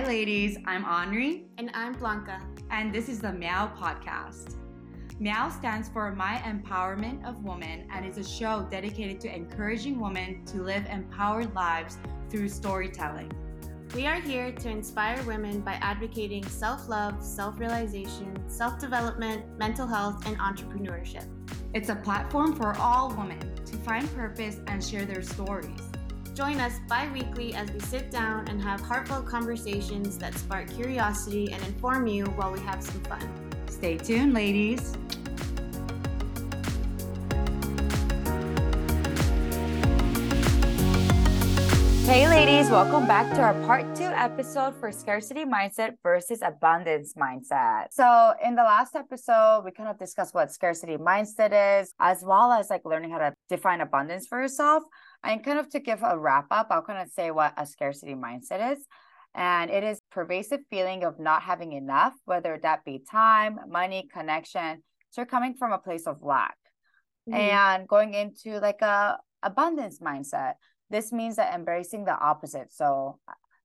Hi, ladies. I'm Henri. And I'm Blanca. And this is the Meow Podcast. Meow stands for My Empowerment of Women and is a show dedicated to encouraging women to live empowered lives through storytelling. We are here to inspire women by advocating self love, self realization, self development, mental health, and entrepreneurship. It's a platform for all women to find purpose and share their stories. Join us bi weekly as we sit down and have heartfelt conversations that spark curiosity and inform you while we have some fun. Stay tuned, ladies. Hey, ladies, welcome back to our part two episode for scarcity mindset versus abundance mindset. So, in the last episode, we kind of discussed what scarcity mindset is, as well as like learning how to define abundance for yourself. And kind of to give a wrap up, I'll kind of say what a scarcity mindset is. And it is pervasive feeling of not having enough, whether that be time, money, connection. So, you're coming from a place of lack mm-hmm. and going into like a abundance mindset this means that embracing the opposite. So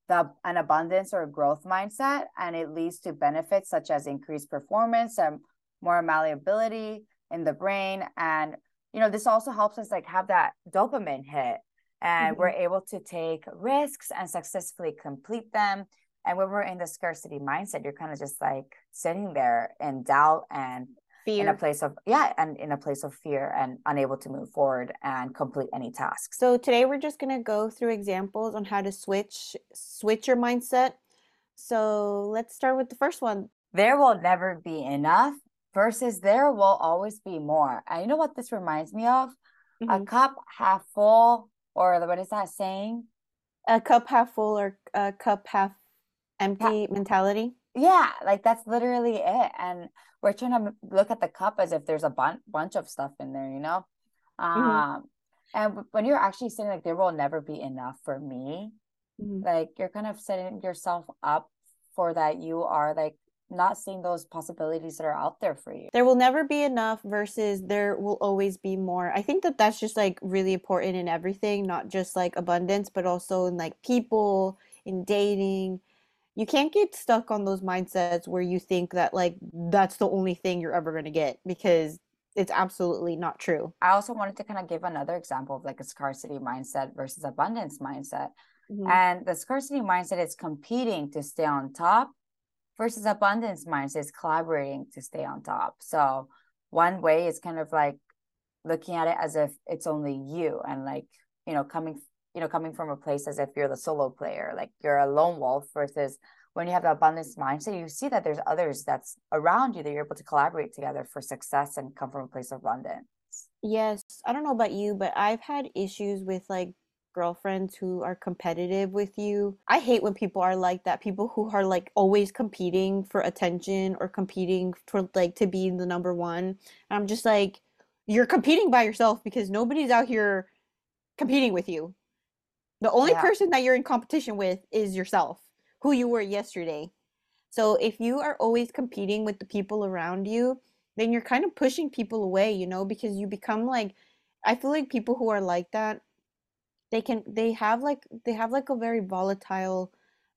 the an abundance or growth mindset and it leads to benefits such as increased performance and more malleability in the brain and you know this also helps us like have that dopamine hit and mm-hmm. we're able to take risks and successfully complete them. And when we're in the scarcity mindset you're kind of just like sitting there in doubt and fear in a place of yeah and in a place of fear and unable to move forward and complete any task so today we're just going to go through examples on how to switch switch your mindset. So let's start with the first one. There will never be enough versus there will always be more and you know what this reminds me of mm-hmm. a cup half full or what is that saying a cup half full or a cup half empty mentality yeah like that's literally it and we're trying to look at the cup as if there's a bun- bunch of stuff in there, you know? Mm-hmm. Um, and when you're actually saying like there will never be enough for me, mm-hmm. like you're kind of setting yourself up for that you are like not seeing those possibilities that are out there for you. There will never be enough versus there will always be more. I think that that's just like really important in everything, not just like abundance, but also in like people, in dating, you can't get stuck on those mindsets where you think that like that's the only thing you're ever going to get because it's absolutely not true. I also wanted to kind of give another example of like a scarcity mindset versus abundance mindset. Mm-hmm. And the scarcity mindset is competing to stay on top versus abundance mindset is collaborating to stay on top. So one way is kind of like looking at it as if it's only you and like, you know, coming you know coming from a place as if you're the solo player like you're a lone wolf versus when you have the abundance mindset you see that there's others that's around you that you're able to collaborate together for success and come from a place of abundance yes i don't know about you but i've had issues with like girlfriends who are competitive with you. I hate when people are like that. People who are like always competing for attention or competing for like to be the number one. And I'm just like, you're competing by yourself because nobody's out here competing with you. The only yeah. person that you're in competition with is yourself, who you were yesterday. So if you are always competing with the people around you, then you're kind of pushing people away, you know, because you become like I feel like people who are like that, they can they have like they have like a very volatile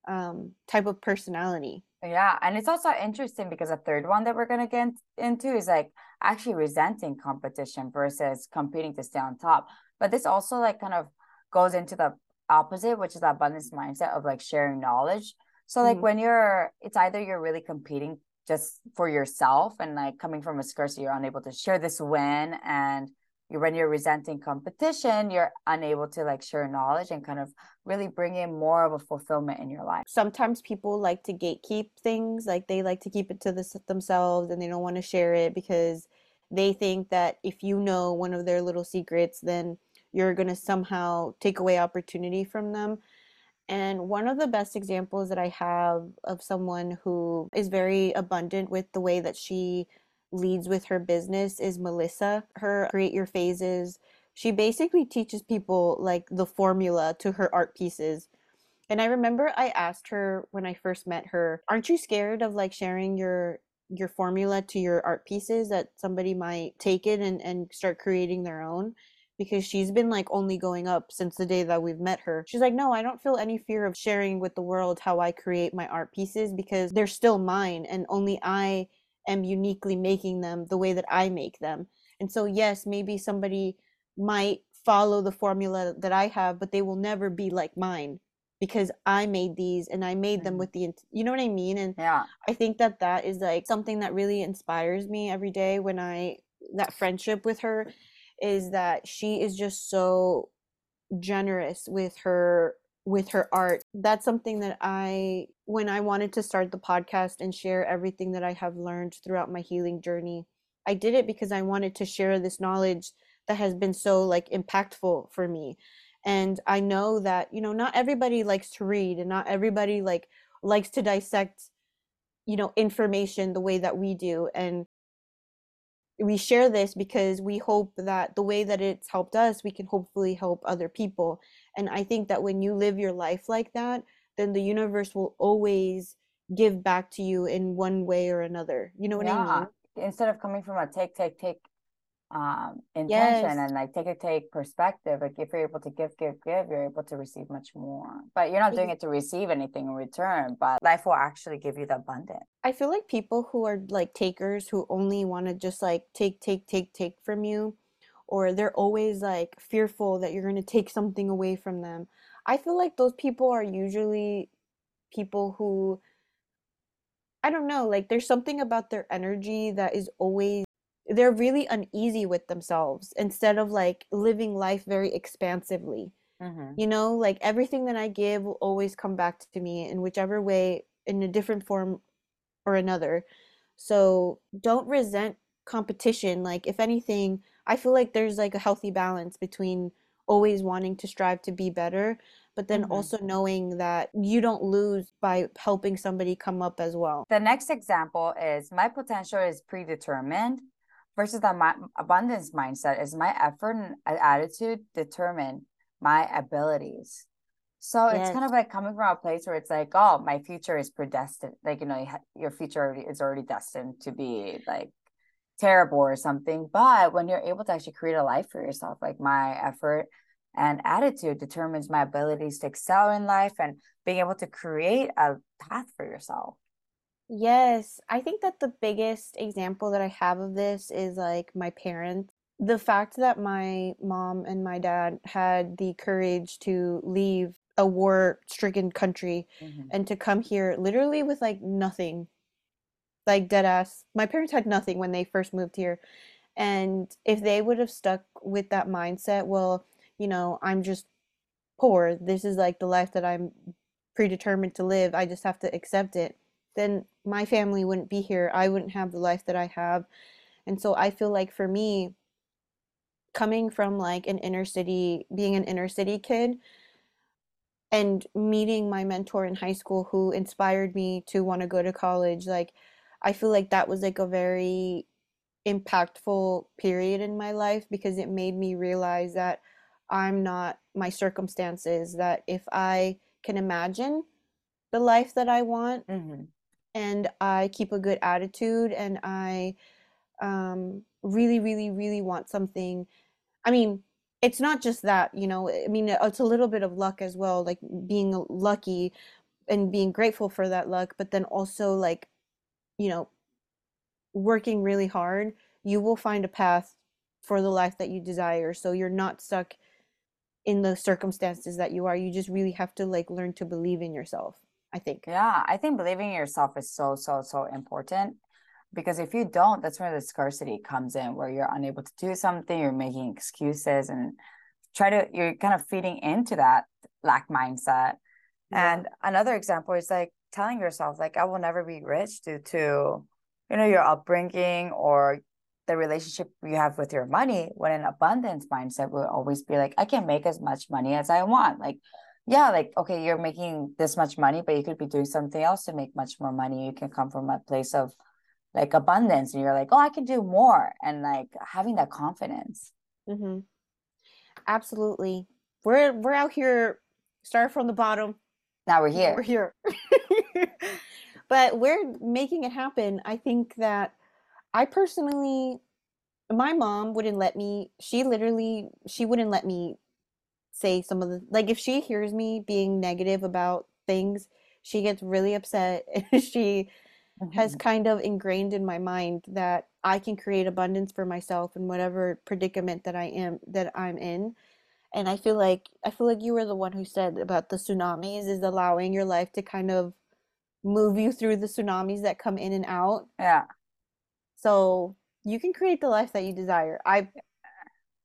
um type of personality. Yeah, and it's also interesting because a third one that we're gonna get into is like actually resenting competition versus competing to stay on top. But this also like kind of goes into the opposite, which is the abundance mindset of like sharing knowledge. So like mm-hmm. when you're, it's either you're really competing just for yourself and like coming from a scarcity, you're unable to share this win and when you're resenting competition, you're unable to like share knowledge and kind of really bring in more of a fulfillment in your life. Sometimes people like to gatekeep things, like they like to keep it to themselves and they don't want to share it because they think that if you know one of their little secrets, then you're going to somehow take away opportunity from them. And one of the best examples that I have of someone who is very abundant with the way that she leads with her business is Melissa. Her Create Your Phases. She basically teaches people like the formula to her art pieces. And I remember I asked her when I first met her, aren't you scared of like sharing your your formula to your art pieces that somebody might take it and, and start creating their own? because she's been like only going up since the day that we've met her. She's like, No, I don't feel any fear of sharing with the world how I create my art pieces because they're still mine and only I am uniquely making them the way that I make them. And so, yes, maybe somebody might follow the formula that I have, but they will never be like mine because I made these and I made them Mhm. with the, you know what I mean? And Yeah. I think that that is like something that really inspires me every day when I, that friendship with her is that she is just so generous with her with her art that's something that i when i wanted to start the podcast and share everything that i have learned throughout my healing journey i did it because i wanted to share this knowledge that has been so like impactful for me. And i know that you know not everybody likes to read and not everybody like likes to dissect you know information the way that we do. And we share this because we hope that the way that it's helped us we can hopefully help other people and i think that when you live your life like that then the universe will always give back to you in one way or another you know what i mean Instead of coming from a take, take, take um intention Yes. and like take a take perspective, like if you're able to give, give, give, you're able to receive much more. But you're not doing it to receive anything in return, but life will actually give you the abundance. I feel like people who are like takers who only want to just like take, take, take, take from you, or they're always like fearful that you're going to take something away from them. I feel like those people are usually people who, I don't know, like there's something about their energy that is always, they're really uneasy with themselves instead of like living life very expansively Mm-hmm. you know like everything that i give will always come back to me in whichever way in a different form or another so don't resent competition like if anything i feel like there's like a healthy balance between always wanting to strive to be better but then Mhm. also knowing that you don't lose by helping somebody come up as well The next example is my potential is predetermined versus the my abundance mindset is my effort and attitude determine my abilities. So it's kind of like coming from a place where it's like, oh, my future is predestined. Like, you know, your future already, is already destined to be like terrible or something. But when you're able to actually create a life for yourself, like my effort and attitude determines my abilities to excel in life and being able to create a path for yourself. Yes, I think that the biggest example that I have of this is like my parents. The fact that my mom and my dad had the courage to leave a war-stricken country Mhm. and to come here literally with like nothing. Like dead ass. My parents had nothing when they first moved here. And if they would have stuck with that mindset, well, you know, I'm just poor. This is like the life that I'm predetermined to live. I just have to accept it. Then my family wouldn't be here. I wouldn't have the life that I have. And so I feel like for me, coming from like an inner city, being an inner city kid, and meeting my mentor in high school who inspired me to want to go to college, like I feel like that was like a very impactful period in my life because it made me realize that I'm not my circumstances, that if I can imagine the life that I want Mhm. and I keep a good attitude and I um, really, really, really want something. I mean, it's not just that, you know, I mean, it's a little bit of luck as well, like being lucky and being grateful for that luck, but then also like, you know, working really hard, you will find a path for the life that you desire. So you're not stuck in the circumstances that you are. You just really have to like learn to believe in yourself, I think. Yeah, I think believing in yourself is so, so, so important because if you don't, that's where the scarcity comes in, where you're unable to do something, you're making excuses and try to, you're kind of feeding into that lack mindset. Yeah. And another example is like telling yourself, like, I will never be rich due to, you know, your upbringing or the relationship you have with your money. When an abundance mindset will always be like, I can make as much money as I want. Like, yeah, like, okay, you're making this much money, but you could be doing something else to make much more money. You can come from a place of like abundance and you're like, oh, I can do more. And like having that confidence. Mm-hmm. Absolutely. We're we're out here, start from the bottom. Now we're here. We're here. but we're making it happen. I think that I personally my mom wouldn't let me she literally she wouldn't let me say some of the like if she hears me being negative about things she gets really upset she has Mm-hmm. kind of ingrained in my mind that I can create abundance for myself in whatever predicament that I am that I'm in. And I feel like I feel like you were the one who said about the tsunamis is allowing your life to kind of move you through the tsunamis that come in and out. Yeah. So you can create the life that you desire. I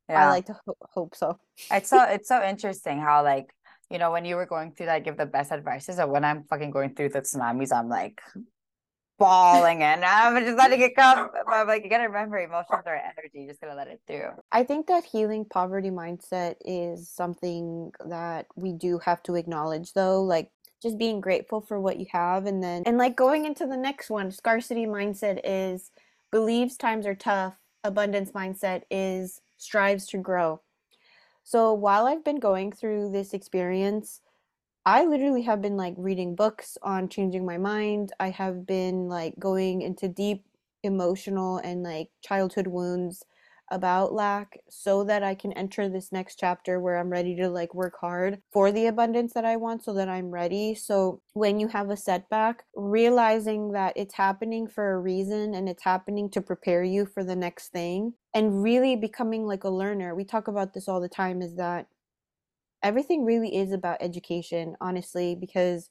yeah. I like to ho- hope so. It's so it's so interesting how like, you know, when you were going through that, give the best advices. And when I'm fucking going through the tsunamis, I'm like bawling and I'm just letting it come. But I'm like, you gotta remember emotions are energy. You just gotta let it through. I think that healing poverty mindset is something that we do have to acknowledge though, like just being grateful for what you have and then and like going into the next one, scarcity mindset is believes times are tough, abundance mindset is strives to grow. So while I've been going through this experience, I literally have been like reading books on changing my mind. I have been like going into deep emotional and like childhood wounds about lack so that I can enter this next chapter where I'm ready to like work hard for the abundance that I want so that I'm ready. So when you have a setback, realizing that it's happening for a reason and it's happening to prepare you for the next thing and really becoming like a learner. We talk about this all the time is that everything really is about education honestly because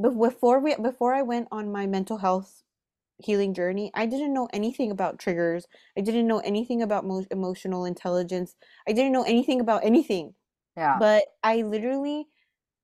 before we before I went on my mental health healing journey I didn't know anything about triggers. I didn't know anything about mo- emotional intelligence. I didn't know anything about anything. Yeah. but I literally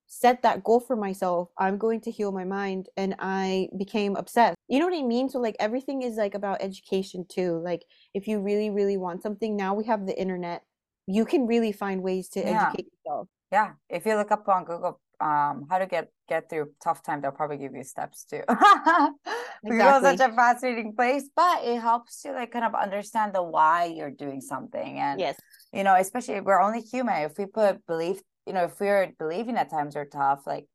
set that goal for myself. I'm going to heal my mind and I became obsessed. You know what I mean? So like everything is like about education too. Like if you really really want something now we have the internet you can really find ways to Yeah. educate yourself Yeah. If you look up on Google um how to get get through tough time, they'll probably give you steps too. Google is such a fascinating place, but it helps you like kind of understand the why you're doing something. And Yes. you know, especially if we're only human. If we put belief, you know, if we're believing that times are tough, like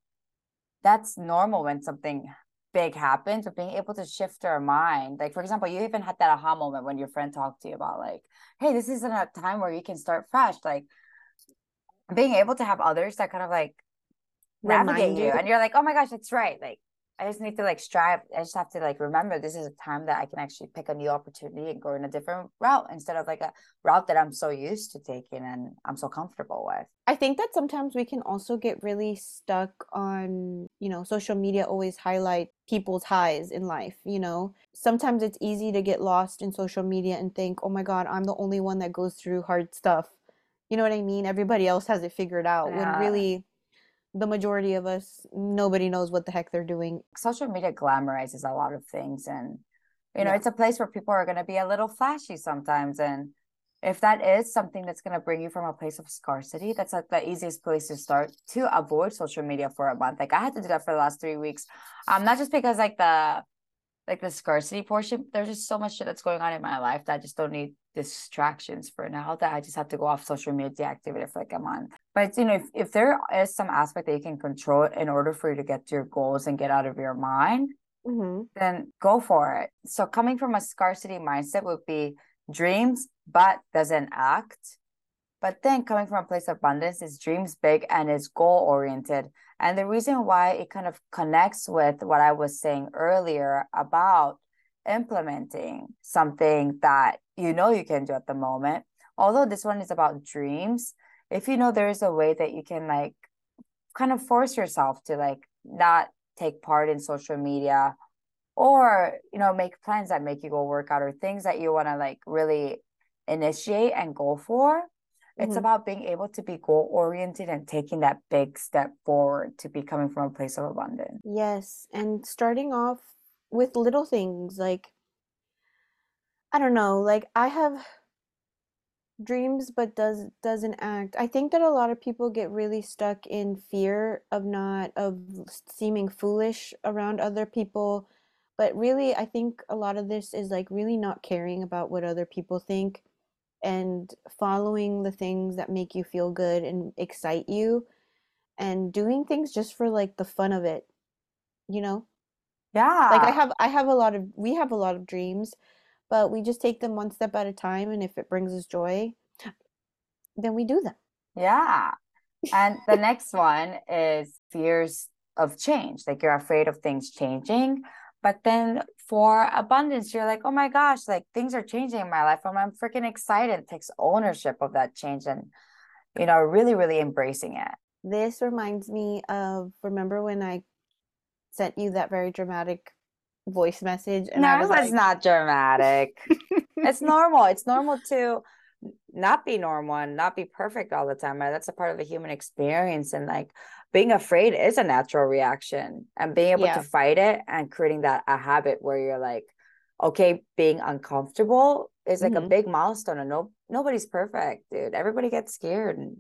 that's normal when something big happens, but being able to shift our mind. Like, for example, you even had that aha moment when your friend talked to you about, like, hey, this isn't a time where you can start fresh. Like, being able to have others that kind of like navigate Remind you, you. and you're like, oh my gosh, that's right. Like, I just need to like strive. I just have to like remember this is a time that I can actually pick a new opportunity and go in a different route instead of like a route that I'm so used to taking and I'm so comfortable with. I think that sometimes we can also get really stuck on, you know, social media always highlight people's highs in life, you know. Sometimes it's easy to get lost in social media and think, "Oh my god, I'm the only one that goes through hard stuff." You know what I mean? Everybody else has it figured out when really the majority of us nobody knows what the heck they're doing. social media glamorizes a lot of things and you know Yeah. it's a place where people are going to be a little flashy sometimes and if that is something that's going to bring you from a place of scarcity that's like the easiest place to start to avoid social media for a month like i had to do that for the last three weeks um not just because like the like the scarcity portion there's just so much shit that's going on in my life that i just don't need distractions for now that i just have to go off social media activity for like a month but you know if, if there is some aspect that you can control in order for you to get to your goals and get out of your mind Mm-hmm. then go for it. So coming from a scarcity mindset would be dreams but doesn't act. But then coming from a place of abundance is dreams big and is goal oriented. And the reason why it kind of connects with what I was saying earlier about implementing something that you know you can do at the moment. Although this one is about dreams, if you know there is a way that you can like kind of force yourself to like not take part in social media or you know make plans that make you go work out or things that you want to like really initiate and go for it's Mhm. about being able to be goal oriented and taking that big step forward to be coming from a place of abundance Yes, and starting off with little things like I don't know, like I have dreams but does doesn't act. I think that a lot of people get really stuck in fear of not of seeming foolish around other people, but really I think a lot of this is like really not caring about what other people think and following the things that make you feel good and excite you and doing things just for like the fun of it, you know? yeah like i have i have a lot of we have a lot of dreams but we just take them one step at a time. And if it brings us joy, then we do them. Yeah. And the next one is fears of change. Like you're afraid of things changing. But then for abundance, you're like, oh my gosh, like things are changing in my life. And I'm freaking excited. It takes ownership of that change and, you know, really, really embracing it. This reminds me of remember when I sent you that very dramatic voice message and no, I was like... not dramatic. it's normal. It's normal to not be normal and not be perfect all the time. That's a part of the human experience. And like being afraid is a natural reaction and being able yeah. to fight it and creating that a habit where you're like, okay, being uncomfortable is like mm-hmm. a big milestone and no nobody's perfect, dude. Everybody gets scared and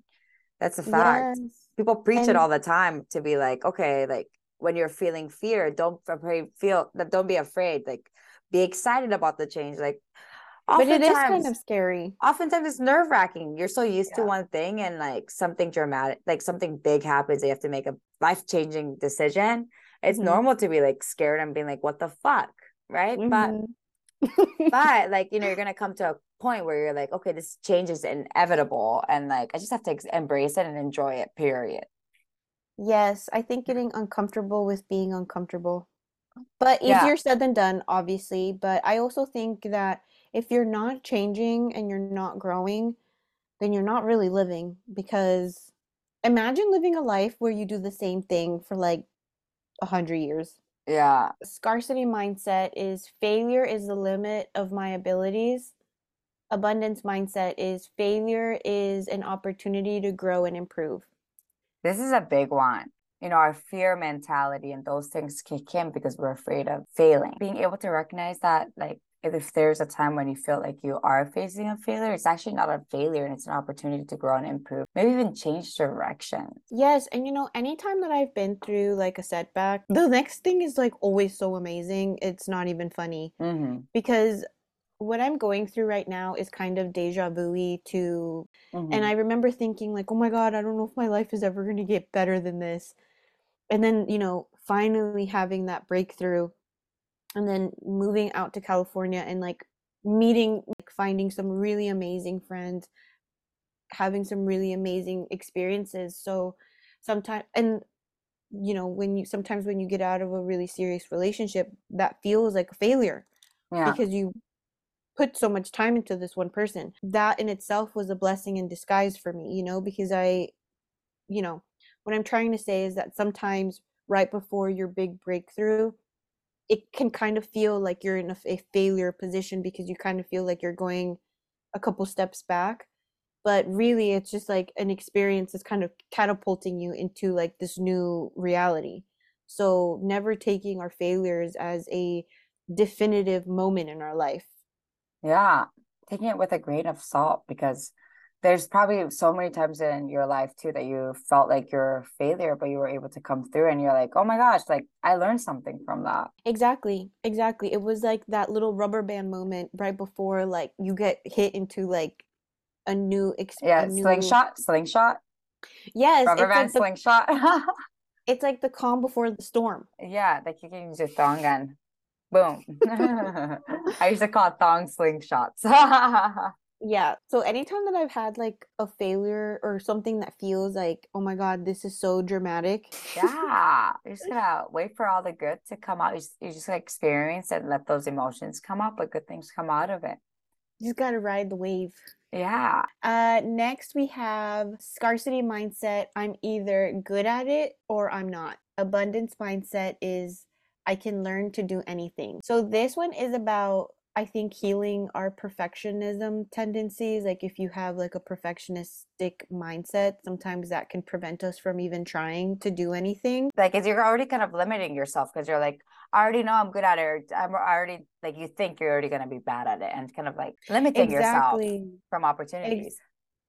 that's a fact. Yes. People preach and- it all the time to be like, okay, like when you're feeling fear, don't afraid feel that don't be afraid. Like be excited about the change. Like but it is kind of scary. Oftentimes it's nerve wracking. You're so used yeah. to one thing and like something dramatic, like something big happens, you have to make a life changing decision. It's mm-hmm. normal to be like scared and being like, what the fuck? Right. Mm-hmm. But but like, you know, you're gonna come to a point where you're like, okay, this change is inevitable. And like I just have to embrace it and enjoy it, period. Yes. I think getting uncomfortable with being uncomfortable. But easier yeah. said than done, obviously. But I also think that if you're not changing and you're not growing, then you're not really living because imagine living a life where you do the same thing for like a hundred years. Yeah. Scarcity mindset is failure is the limit of my abilities. Abundance mindset is failure is an opportunity to grow and improve. This is a big one. You know, our fear mentality and those things kick in because we're afraid of failing. Being able to recognize that, like, if there's a time when you feel like you are facing a failure, it's actually not a failure and it's an opportunity to grow and improve, maybe even change direction. Yes. And you know, anytime that I've been through like a setback, the next thing is like always so amazing. It's not even funny mm-hmm. because what I'm going through right now is kind of deja vu to, mm-hmm. and I remember thinking, like, oh my God, I don't know if my life is ever going to get better than this. And then, you know, finally having that breakthrough and then moving out to California and like meeting like finding some really amazing friends having some really amazing experiences so sometimes and you know when you sometimes when you get out of a really serious relationship that feels like a failure yeah. because you put so much time into this one person that in itself was a blessing in disguise for me you know because i you know what i'm trying to say is that sometimes right before your big breakthrough it can kind of feel like you're in a, a failure position because you kind of feel like you're going a couple steps back but really it's just like an experience that's kind of catapulting you into like this new reality. So never taking our failures as a definitive moment in our life. Yeah taking it with a grain of salt because there's probably so many times in your life too that you felt like you're a failure but you were able to come through and you're like oh my gosh like i learned something from that. Exactly exactly. It was like that little rubber band moment right before like you get hit into like a new experience yeah new... slingshot slingshot? Yes rubber band like the... slingshot? It's like the calm before the storm. Yeah like you can use your thong gun boom. I used to call it thong slingshots yeah so anytime that i've had like a failure or something that feels like oh my god this is so dramatic yeah you're just gonna wait for all the good to come out. You just, you just experience it and let those emotions come up but good things come out of it. You just gotta ride the wave. Yeah. Uh next we have scarcity mindset. I'm either good at it or i'm not. Abundance mindset is I can learn to do anything. So this one is about I think healing our perfectionism tendencies, like if you have like a perfectionistic mindset, sometimes that can prevent us from even trying to do anything. Like, is you're already kind of limiting yourself because you're like, I already know I'm good at it. I'm already like, you think you're already going to be bad at it and kind of like limiting exactly. yourself from opportunities. Ex-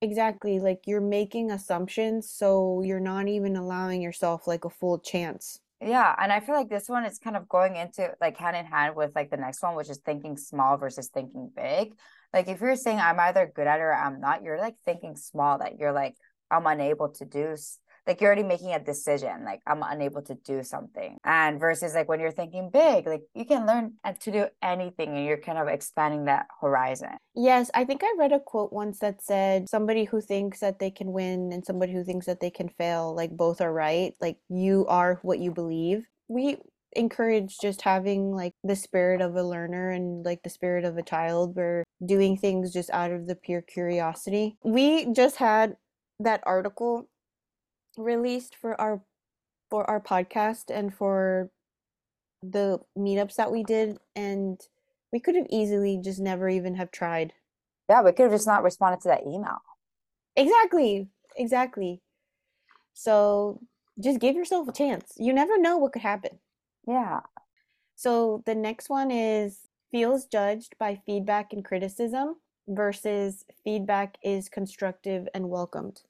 exactly. Like you're making assumptions. So you're not even allowing yourself like a full chance yeah, and I feel like this one is kind of going into like hand in hand with like the next one, which is thinking small versus thinking big. Like if you're saying I'm either good at it or I'm not, you're like thinking small that you're like I'm unable to do like you're already making a decision like i'm unable to do something. And versus like when you're thinking big like you can learn to do anything and you're kind of expanding that horizon. Yes i think i read a quote once that said somebody who thinks that they can win and somebody who thinks that they can fail like both are right. Like you are what you believe. We encourage just having like the spirit of a learner and like the spirit of a child. Where doing things just out of the pure curiosity. We just had that article released for our for our podcast and for the meetups that we did and we could have easily just never even have tried. Yeah we could have just not responded to that email. Exactly exactly. So just give yourself a chance. You never know what could happen. Yeah. So the next one is feels judged by feedback and criticism versus feedback is constructive and welcomed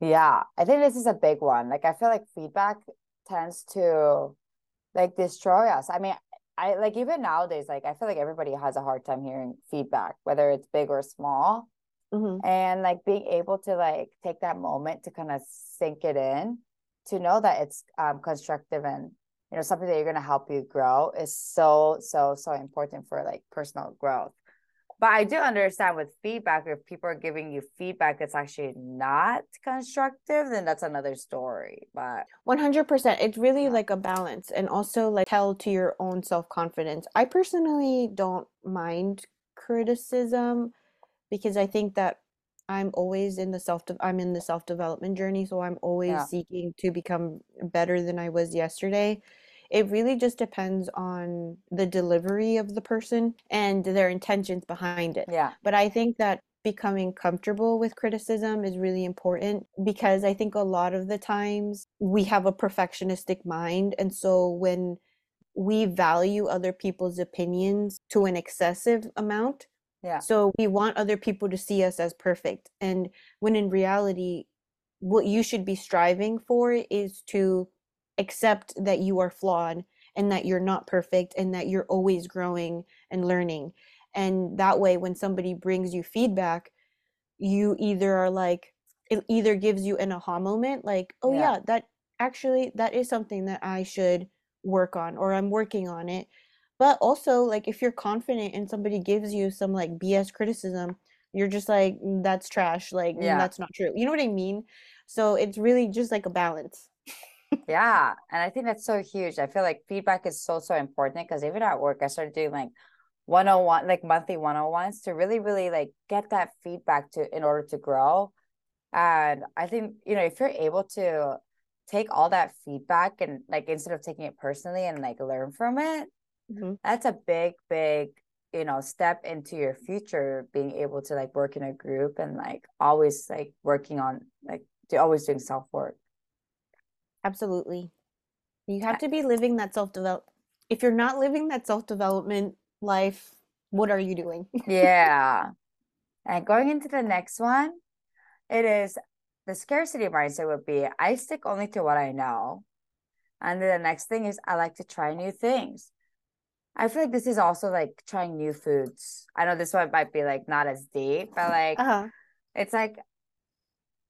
yeah, I think this is a big one. Like I feel like feedback tends to like destroy us. I mean, I like even nowadays, like I feel like everybody has a hard time hearing feedback, whether it's big or small. Mm-hmm. And like being able to like take that moment to kind of sink it in, to know that it's um constructive and you know something that you're gonna help you grow is so so so important for like personal growth but I do understand with feedback, if people are giving you feedback that's actually not constructive, then that's another story. But 100%. It's really yeah. like a balance and also like tell to your own self confidence. I personally don't mind criticism because I think that I'm always in the self I'm in the self development journey so I'm always yeah. seeking to become better than I was yesterday it really just depends on the delivery of the person and their intentions behind it. Yeah. But I think that becoming comfortable with criticism is really important because I think a lot of the times we have a perfectionistic mind. And so when we value other people's opinions to an excessive amount, yeah. So we want other people to see us as perfect. And when in reality, what you should be striving for is to accept that you are flawed and that you're not perfect and that you're always growing and learning. And that way, when somebody brings you feedback, you either are like, it either gives you an aha moment, like, oh, yeah. yeah, that actually, that is something that I should work on or I'm working on it. But also, like, if you're confident and somebody gives you some like BS criticism, you're just like, mm, that's trash. Like, mm, yeah. that's not true. You know what I mean? So it's really just like a balance yeah. And I think that's so huge. I feel like feedback is so, so important because even at work, I started doing like 101, like monthly 101s to really, really like get that feedback to in order to grow. And I think, you know, if you're able to take all that feedback and like instead of taking it personally and like learn from it, mm-hmm. that's a big, big, you know, step into your future, being able to like work in a group and like always like working on like always doing self work. Absolutely. You have to be living that self develop. If you're not living that self development life, what are you doing? yeah. And going into the next one, it is the scarcity mindset would be I stick only to what I know. And then the next thing is I like to try new things. I feel like this is also like trying new foods. I know this one might be like not as deep, but like uh-huh. it's like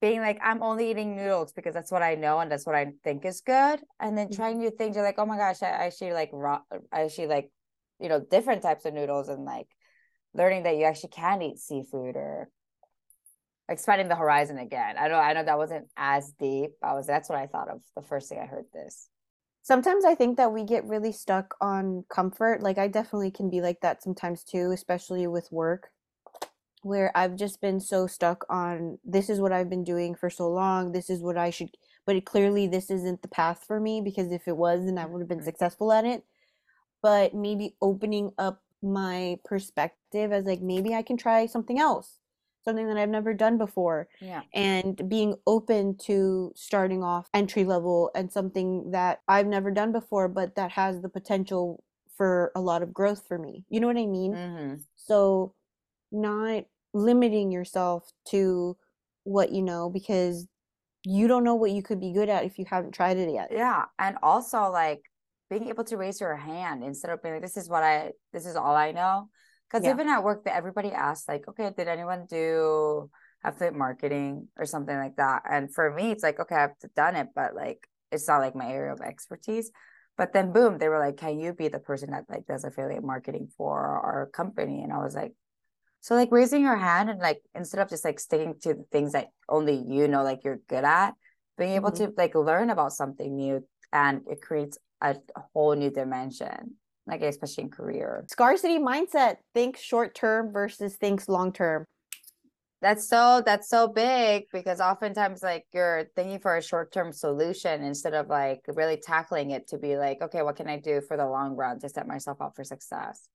being like i'm only eating noodles because that's what i know and that's what i think is good. And then mm-hmm. trying new things you're like oh my gosh i actually like raw i actually like you know different types of noodles and like learning that you actually can eat seafood or expanding the horizon again. I know i know that wasn't as deep. I was that's what i thought of the first thing i heard this. Sometimes i think that we get really stuck on comfort. Like i definitely can be like that sometimes too especially with work where I've just been so stuck on this is what I've been doing for so long. This is what I should, but it, clearly this isn't the path for me because if it was, then I would have been mm-hmm. successful at it. But maybe opening up my perspective as like maybe I can try something else, something that I've never done before. Yeah. And being open to starting off entry level and something that I've never done before, but that has the potential for a lot of growth for me. You know what I mean? Mm-hmm. So not limiting yourself to what you know because you don't know what you could be good at if you haven't tried it yet. Yeah. And also like being able to raise your hand instead of being like, this is what I this is all I know. Because yeah. even at work that everybody asks, like, okay, did anyone do affiliate marketing or something like that. And for me, it's like, okay, I've done it, but like it's not like my area of expertise. But then boom, they were like, Can you be the person that like does affiliate marketing for our company? And I was like, so like raising your hand and like instead of just like sticking to the things that only you know like you're good at, being able mm-hmm. to like learn about something new and it creates a, whole new dimension like especially in career. Scarcity mindset. Think short term versus thinks long term. That's so that's so big because oftentimes like you're thinking for a short-term solution instead of like really tackling it to be like okay what can i do for the long run to set myself up for success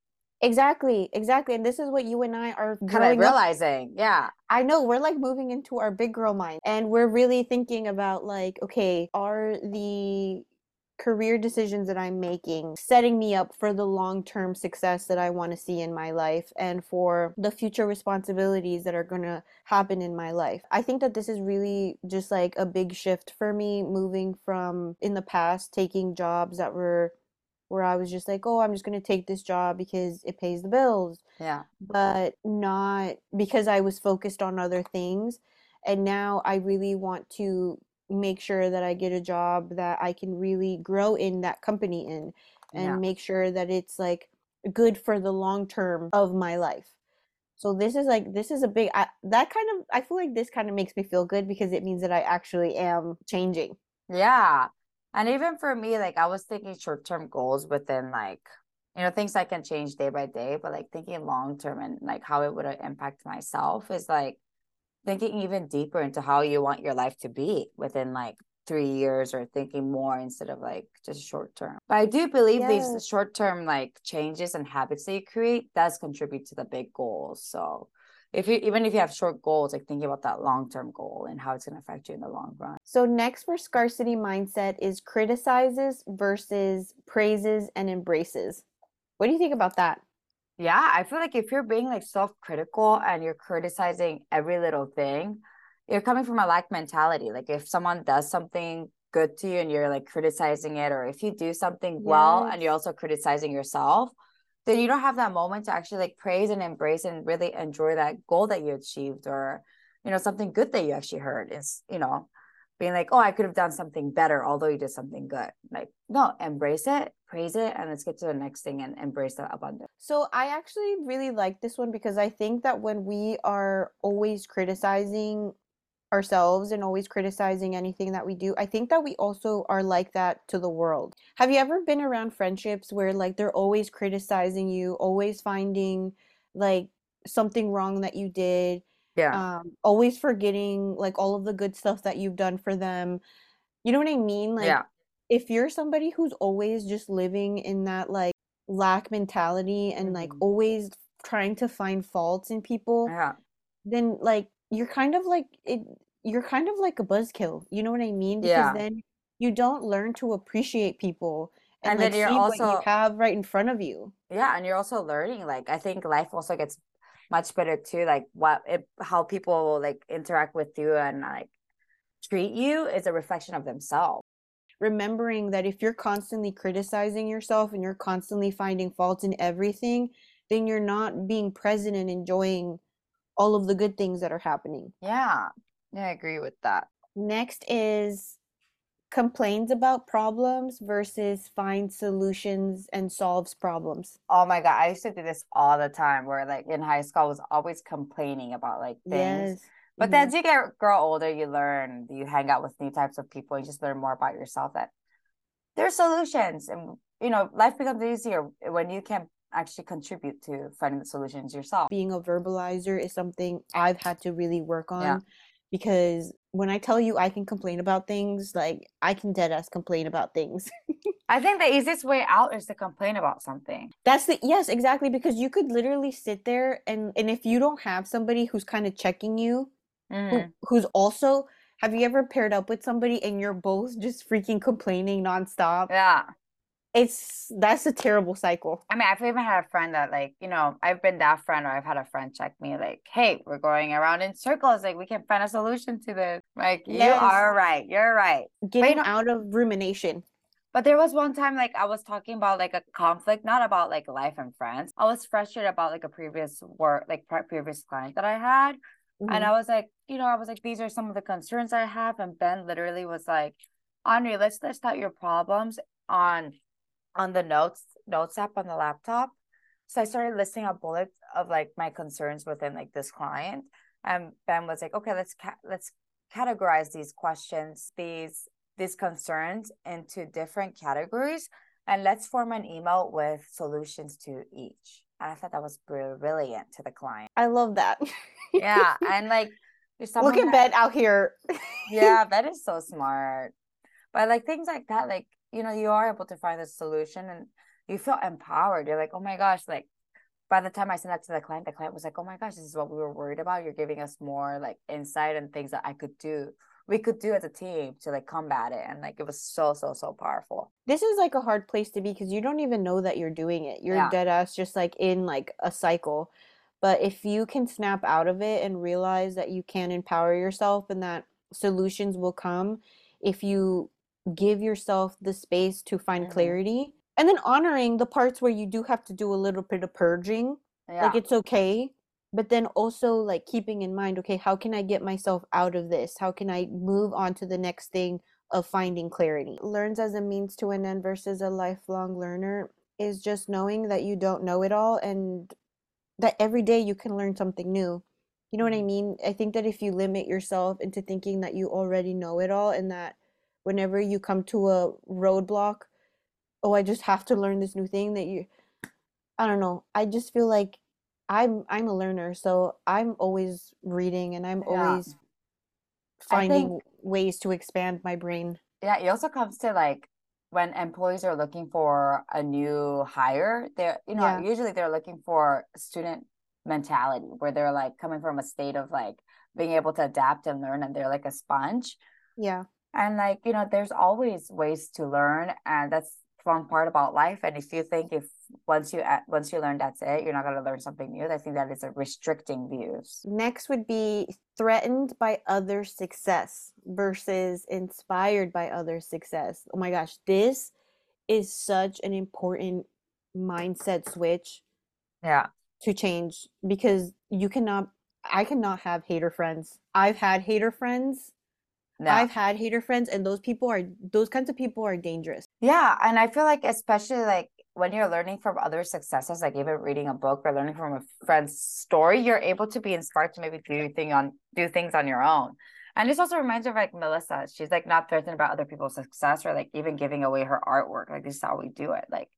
exactly exactly and this is what you and i are kind of realizing up. yeah i know we're like moving into our big girl mind and we're really thinking about like okay are the career decisions that I'm making setting me up for the long term success that I want to see in my life and for the future responsibilities that are going to happen in my life. I think that this is really just like a big shift for me moving from in the past taking jobs that were where I was just like, oh, I'm just going to take this job because it pays the bills. Yeah. But not because I was focused on other things. And now I really want to make sure that I get a job that I can really grow in that company in and yeah. make sure that it's like good for the long term of my life. So this is like this is a big I, that kind of I feel like this kind of makes me feel good because it means that I actually am changing. Yeah. And even for me like I was thinking short-term goals within like you know things I can change day by day but like thinking long term and like how it would uh, impact myself is like thinking even deeper into how you want your life to be within like three years or thinking more instead of like just short term. But I do believe yes. these short term like changes and habits that you create does contribute to the big goals. So if you even if you have short goals, like thinking about that long term goal and how it's gonna affect you in the long run. So next for scarcity mindset is criticizes versus praises and embraces. What do you think about that? Yeah, I feel like if you're being like self-critical and you're criticizing every little thing, you're coming from a lack mentality. Like if someone does something good to you and you're like criticizing it, or if you do something yes. well and you're also criticizing yourself, then you don't have that moment to actually like praise and embrace and really enjoy that goal that you achieved or you know something good that you actually heard is you know being like, oh, I could have done something better, although you did something good. Like, no, embrace it, praise it, and let's get to the next thing and embrace the abundance. So I actually really like this one because I think that when we are always criticizing ourselves and always criticizing anything that we do, I think that we also are like that to the world. Have you ever been around friendships where like they're always criticizing you, always finding like something wrong that you did? Yeah. Um, always forgetting like all of the good stuff that you've done for them. You know what I mean? Like yeah. if you're somebody who's always just living in that like lack mentality and like mm-hmm. always trying to find faults in people, yeah. then like you're kind of like it you're kind of like a buzzkill. You know what I mean? Because yeah. then you don't learn to appreciate people and, and like, then you're also what you have right in front of you. Yeah, and you're also learning. Like I think life also gets much better too like what it, how people like interact with you and like treat you is a reflection of themselves remembering that if you're constantly criticizing yourself and you're constantly finding faults in everything then you're not being present and enjoying all of the good things that are happening yeah yeah i agree with that next is complains about problems versus finds solutions and solves problems. Oh my god, I used to do this all the time where like in high school I was always complaining about like things. Yes. But mm-hmm. then as you get grow older, you learn, you hang out with new types of people, and just learn more about yourself that there's solutions and you know, life becomes easier when you can actually contribute to finding the solutions yourself. Being a verbalizer is something I've had to really work on. Yeah because when I tell you I can complain about things, like I can dead ass complain about things. I think the easiest way out is to complain about something. That's the yes, exactly because you could literally sit there and and if you don't have somebody who's kind of checking you, mm. who, who's also have you ever paired up with somebody and you're both just freaking complaining nonstop? Yeah it's that's a terrible cycle. I mean, I've even had a friend that like, you know, I've been that friend or I've had a friend check me like, hey, we're going around in circles. Like we can find a solution to this. Like, yes. you are right. You're right. Getting you know, out of rumination. But there was one time like I was talking about like a conflict, not about like life and friends. I was frustrated about like a previous work, like previous client that I had. And Mhm. I was like, you know, I was like, these are some of the concerns I have. And Ben literally was like, Andre, let's list out your problems on on the notes notes app on the laptop. So I started listing a bullet of like my concerns within like this client. And Ben was like, okay, let's ca- let's categorize these questions, these these concerns into different categories, and let's form an email with solutions to each. And I thought that was brilliant to the client. I love that. Yeah, and like Look at that- Ben out here. yeah, Ben is so smart. But like things like that, like, you know, you are able to find a solution and you feel empowered. You're like, oh my gosh, like by the time I sent that to the client, the client was like, oh my gosh, this is what we were worried about. You're giving us more like insight and things that I could do, we could do as a team to like combat it. And like it was so, so, so powerful. this is like a hard place to be because you don't even know that you're doing it. You're Yeah. dead ass just like in like a cycle. But if you can snap out of it and realize that you can empower yourself and that solutions will come if you give yourself the space to find Mhm. clarity and then honoring the parts where you do have to do a little bit of purging Yeah. like it's okay but then also like keeping in mind okay how can i get myself out of this how can i move on to the next thing of finding clarity learns as a means to an end versus a lifelong learner is just knowing that you don't know it all and that every day you can learn something new you know what i Mhm. mean i think that if you limit yourself into thinking that you already know it all and that whenever you come to a roadblock oh i just have to learn this new thing that you i don't know i just feel like i'm i'm a learner so i'm always reading and i'm Yeah. always finding think- ways to expand my brain Yeah, it also comes to like when employees are looking for a new hire, they're you know, Yeah. usually they're looking for student mentality where they're like coming from a state of like being able to adapt and learn and they're like a sponge. yeah And like, you know, there's always ways to learn and that's fun part about life. And if you think if once you uh, once you learn that's it, you're not gonna learn something new, I think that is a restricting views. next would be threatened by other success versus inspired by other success oh my gosh this is such an important mindset switch Yeah. to change because you cannot I cannot have hater friends. I've had hater friends. No. I've had hater friends and those people are those kinds of people are dangerous. Yeah, and I feel like especially like when you're learning from other successes, like even reading a book or learning from a friend's story, you're able to be inspired to maybe do thing on do things on your own. And this also reminds me of like Melissa. She's like not threatened about other people's success or like even giving away her artwork. Like this is how we do it. Like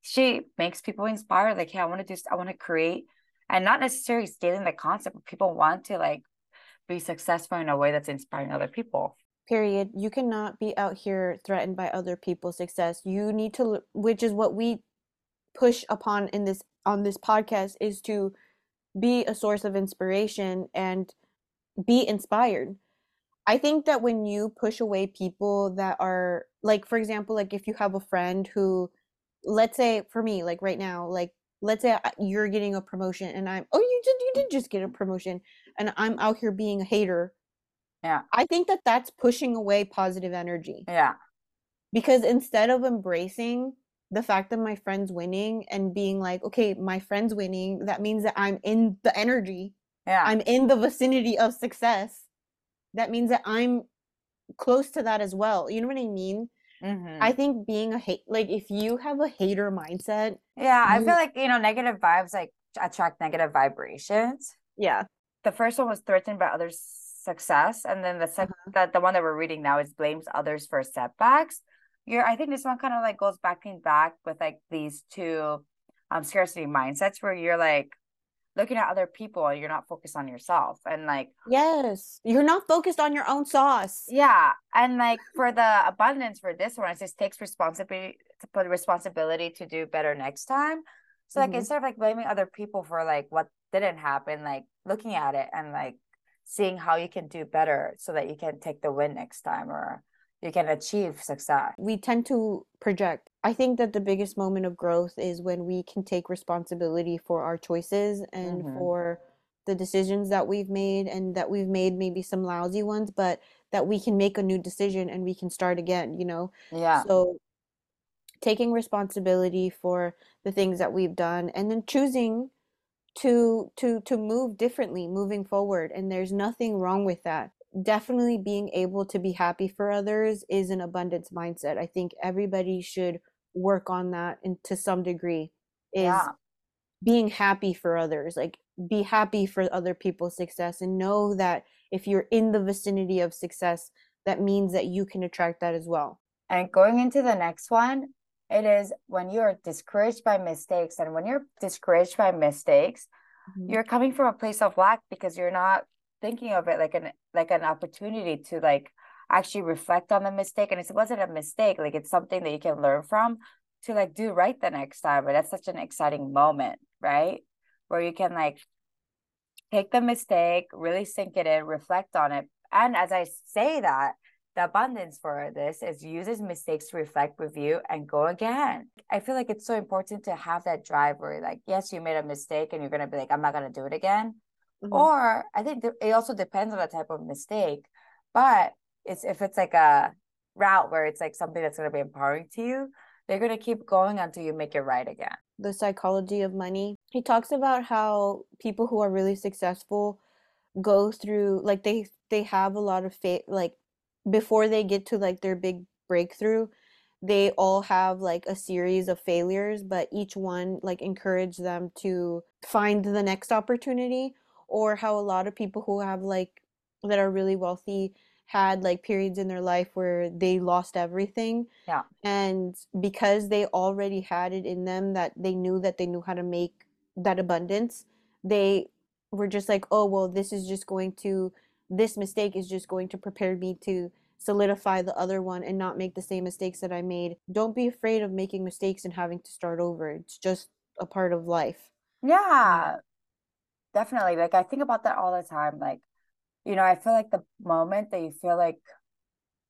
she makes people inspired. Like, hey, I want to do I want to create and not necessarily stealing the concept, but people want to like be successful in a way that's inspiring other people. Period. You cannot be out here threatened by other people's success. You need to which is what we push upon in this on this podcast is to be a source of inspiration and be inspired. I think that when you push away people that are like for example like if you have a friend who let's say for me like right now like let's say you're getting a promotion and I'm oh you did you did just get a promotion and I'm out here being a hater. Yeah. I think that that's pushing away positive energy Yeah. because instead of embracing the fact that my friend's winning and being like okay my friend's winning that means that I'm in the energy Yeah. I'm in the vicinity of success, that means that I'm close to that as well. You know what I mean? Mhm. I think being a hate, like if you have a hater mindset, Yeah, I You- feel like, you know, negative vibes like attract negative vibrations. yeah, The first one was threatened by others' success, and then the second, that the one that we're reading now is blames others for setbacks. You're, I think this one kind of like goes back and back with like these two um scarcity mindsets where you're like looking at other people and you're not focused on yourself. And like, yes, you're not focused on your own sauce. yeah, and like for the abundance for this one, it just takes responsibility to put responsibility to do better next time. So like Mhm. instead of like blaming other people for like what didn't happen, like looking at it and like seeing how you can do better so that you can take the win next time or you can achieve success. We tend to project. I think that the biggest moment of growth is when we can take responsibility for our choices and Mhm. for the decisions that we've made and that we've made maybe some lousy ones, but that we can make a new decision and we can start again, you know? Yeah. So taking responsibility for the things that we've done and then choosing to to to move differently moving forward and there's nothing wrong with that definitely being able to be happy for others is an abundance mindset i think everybody should work on that and to some degree is yeah. being happy for others like be happy for other people's success and know that if you're in the vicinity of success that means that you can attract that as well and going into the next one it is when you're discouraged by mistakes and when you're discouraged by mistakes mm-hmm. you're coming from a place of lack because you're not thinking of it like an like an opportunity to like actually reflect on the mistake and it wasn't a mistake like it's something that you can learn from to like do right the next time but that's such an exciting moment right? Where you can like take the mistake really sink it in reflect on it and as i say that the abundance for this is uses mistakes to reflect review and go again. I feel like it's so important to have that drive where like yes you made a mistake and you're going to be like i'm not going to do it again mm-hmm. or i think th- it also depends on the type of mistake but it's if it's like a route where it's like something that's going to be empowering to you they're going to keep going until you make it right again. The psychology of money. He talks about how people who are really successful go through like they they have a lot of faith like before they get to like their big breakthrough they all have like a series of failures but each one like encourage them to find the next opportunity or how a lot of people who have like that are really wealthy had like periods in their life where they lost everything yeah and because they already had it in them that they knew that they knew how to make that abundance they were just like oh well this is just going to this mistake is just going to prepare me to solidify the other one and not make the same mistakes that I made. Don't be afraid of making mistakes and having to start over. It's just a part of life. Yeah. Definitely. Like I think about that all the time. Like, you know, I feel like the moment that you feel like,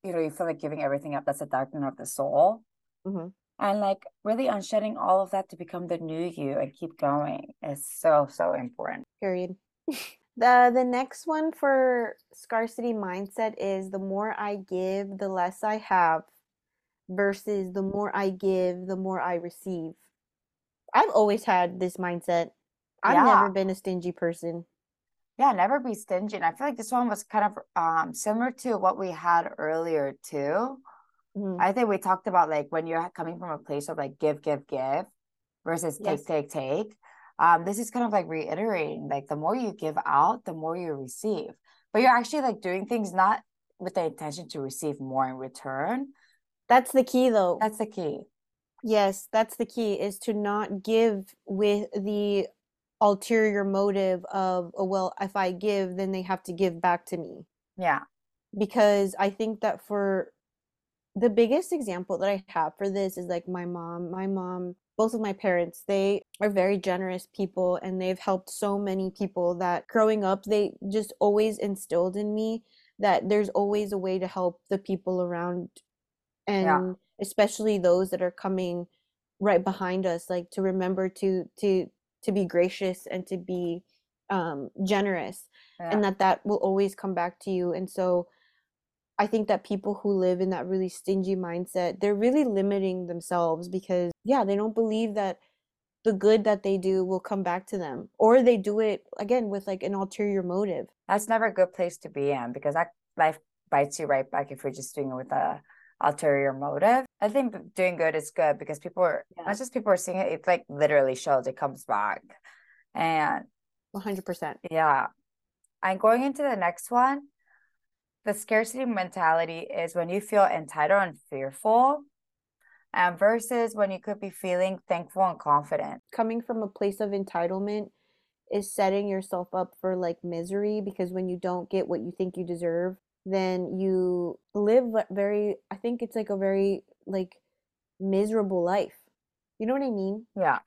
you know, you feel like giving everything up, that's a darkening of the soul. Mm-hmm. And like really unshedding all of that to become the new you and keep going is so, so important. Period. The the next one for scarcity mindset is the more I give, the less I have versus the more I give, the more I receive. I've always had this mindset. I've yeah. never been a stingy person. Yeah, never be stingy. And I feel like this one was kind of um similar to what we had earlier too. Mm-hmm. I think we talked about like when you're coming from a place of like give, give, give versus yes. take, take, take um, this is kind of like reiterating like the more you give out the more you receive but you're actually like doing things not with the intention to receive more in return that's the key though that's the key yes that's the key is to not give with the ulterior motive of oh well if i give then they have to give back to me. Yeah. Because i think that for the biggest example that i have for this is like my mom. My mom both of my parents they are very generous people and they've helped so many people that growing up they just always instilled in me that there's always a way to help the people around and yeah. especially those that are coming right behind us like to remember to to to be gracious and to be um generous yeah. and that that will always come back to you and so I think that people who live in that really stingy mindset, they're really limiting themselves because, yeah, they don't believe that the good that they do will come back to them or they do it again with like an ulterior motive. That's never a good place to be in because that life bites you right back if you're just doing it with a ulterior motive. I think doing good is good because people are yeah. not just people are seeing it, it like literally shows it comes back. And 100%. Yeah. I'm going into the next one the scarcity mentality is when you feel entitled and fearful um, versus when you could be feeling thankful and confident. Coming from a place of entitlement is setting yourself up for like misery because when you don't get what you think you deserve, then you live very, I think it's like a very like miserable life. You know what I mean? Yeah.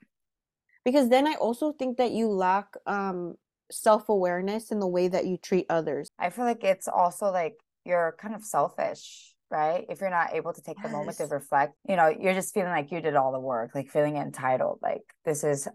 Because then I also think that you lack um self awareness in the way that you treat others. I feel like it's also like you're kind of selfish, right? If you're not able to take yes. the moment to reflect, you know, you're just feeling like you did all the work, like feeling entitled, like this is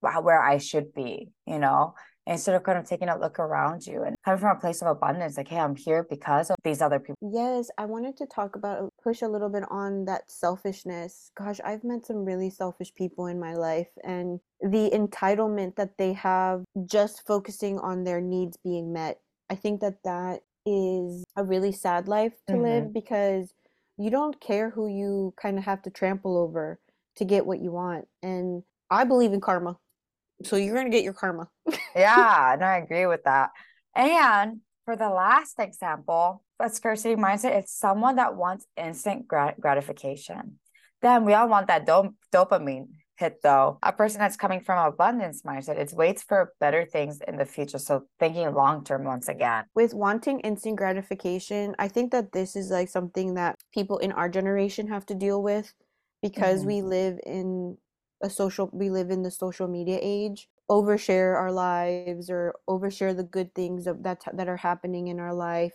where I should be, you know? Instead of kind of taking a look around you and coming from a place of abundance like hey i'm here because of these other people yes i wanted to talk about push a little bit on that selfishness. Gosh i've met some really selfish people in my life and the entitlement that they have just focusing on their needs being met. I think that that is a really sad life to mm-hmm. live because you don't care who you kind of have to trample over to get what you want and i believe in karma so you're going to get your karma. yeah, no, I agree with that. And for the last example, a scarcity mindset, it's someone that wants instant grat- gratification. Then we all want that do- dopamine hit though. A person that's coming from abundance mindset, it waits for better things in the future. So thinking long term once again. With wanting instant gratification, I think that this is like something that people in our generation have to deal with because mm-hmm. we live in a social we live in the social media age overshare our lives or overshare the good things of that that are happening in our life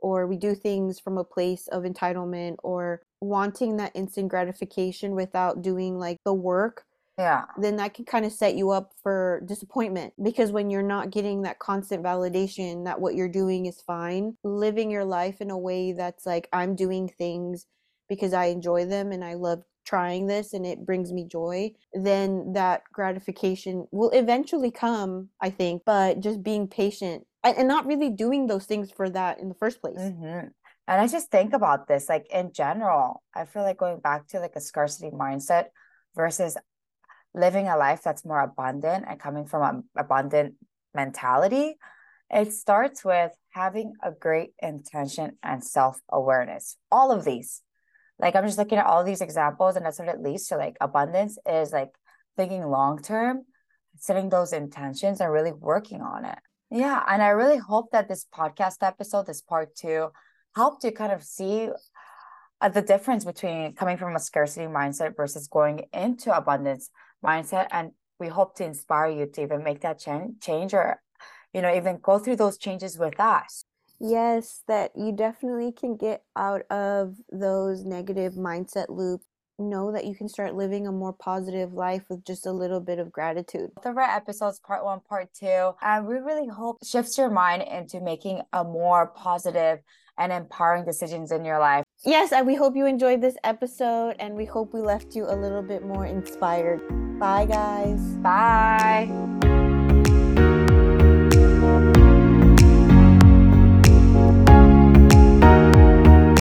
or we do things from a place of entitlement or wanting that instant gratification without doing like the work yeah. then that can kind of set you up for disappointment because when you're not getting that constant validation that what you're doing is fine living your life in a way that's like i'm doing things because i enjoy them and i love trying this and it brings me joy, then that gratification will eventually come, I think. But just being patient and not really doing those things for that in the first place. Mm-hmm. And I just think about this, like in general, I feel like going back to like a scarcity mindset versus living a life that's more abundant and coming from an abundant mentality. It starts with having a great intention and self awareness. All of these like i'm just looking at all these examples and that's what it leads to like abundance is like thinking long term setting those intentions and really working on it. Yeah and i really hope that this podcast episode this part two helped you kind of see uh, the difference between coming from a scarcity mindset versus going into abundance mindset and we hope to inspire you to even make that ch- change or you know even go through those changes with us Yes, that you definitely can get out of those negative mindset loops. Know that you can start living a more positive life with just a little bit of gratitude. Both of our episodes, part one, part two, and we really hope shifts your mind into making a more positive and empowering decisions in your life. Yes, and we hope you enjoyed this episode, and we hope we left you a little bit more inspired. Bye, guys. Bye.